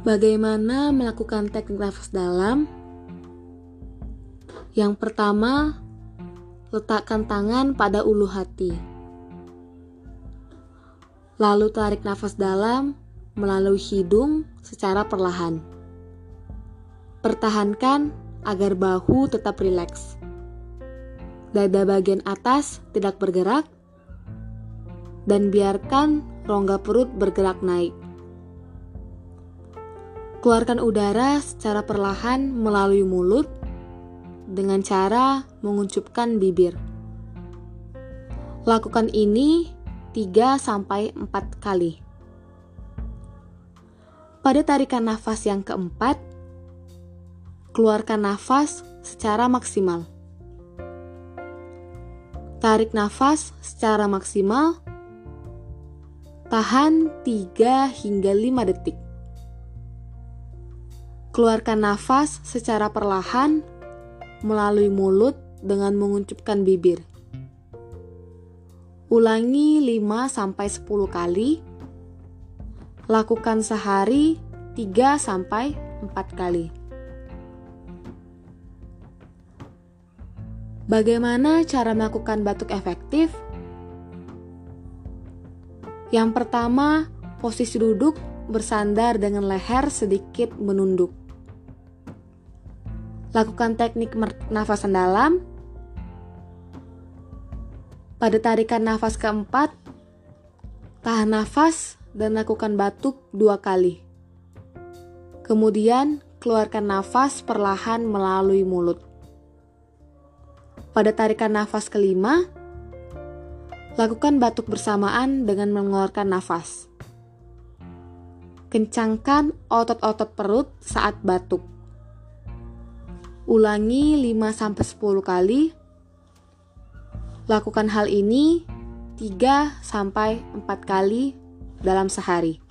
Bagaimana melakukan teknik nafas dalam? Yang pertama, letakkan tangan pada ulu hati. Lalu tarik nafas dalam melalui hidung secara perlahan. Pertahankan agar bahu tetap rileks. Dada bagian atas tidak bergerak dan biarkan rongga perut bergerak naik. Keluarkan udara secara perlahan melalui mulut dengan cara menguncupkan bibir. Lakukan ini 3 sampai 4 kali. Pada tarikan nafas yang keempat, keluarkan nafas secara maksimal. Tarik nafas secara maksimal. Tahan 3 hingga 5 detik. Keluarkan nafas secara perlahan melalui mulut dengan menguncupkan bibir. Ulangi 5 10 kali. Lakukan sehari 3 4 kali. Bagaimana cara melakukan batuk efektif? Yang pertama, posisi duduk bersandar dengan leher sedikit menunduk. Lakukan teknik nafasan dalam. Pada tarikan nafas keempat, tahan nafas dan lakukan batuk dua kali. Kemudian, keluarkan nafas perlahan melalui mulut. Pada tarikan nafas kelima, lakukan batuk bersamaan dengan mengeluarkan nafas. Kencangkan otot-otot perut saat batuk. Ulangi 5-10 kali. Lakukan hal ini 3-4 kali dalam sehari.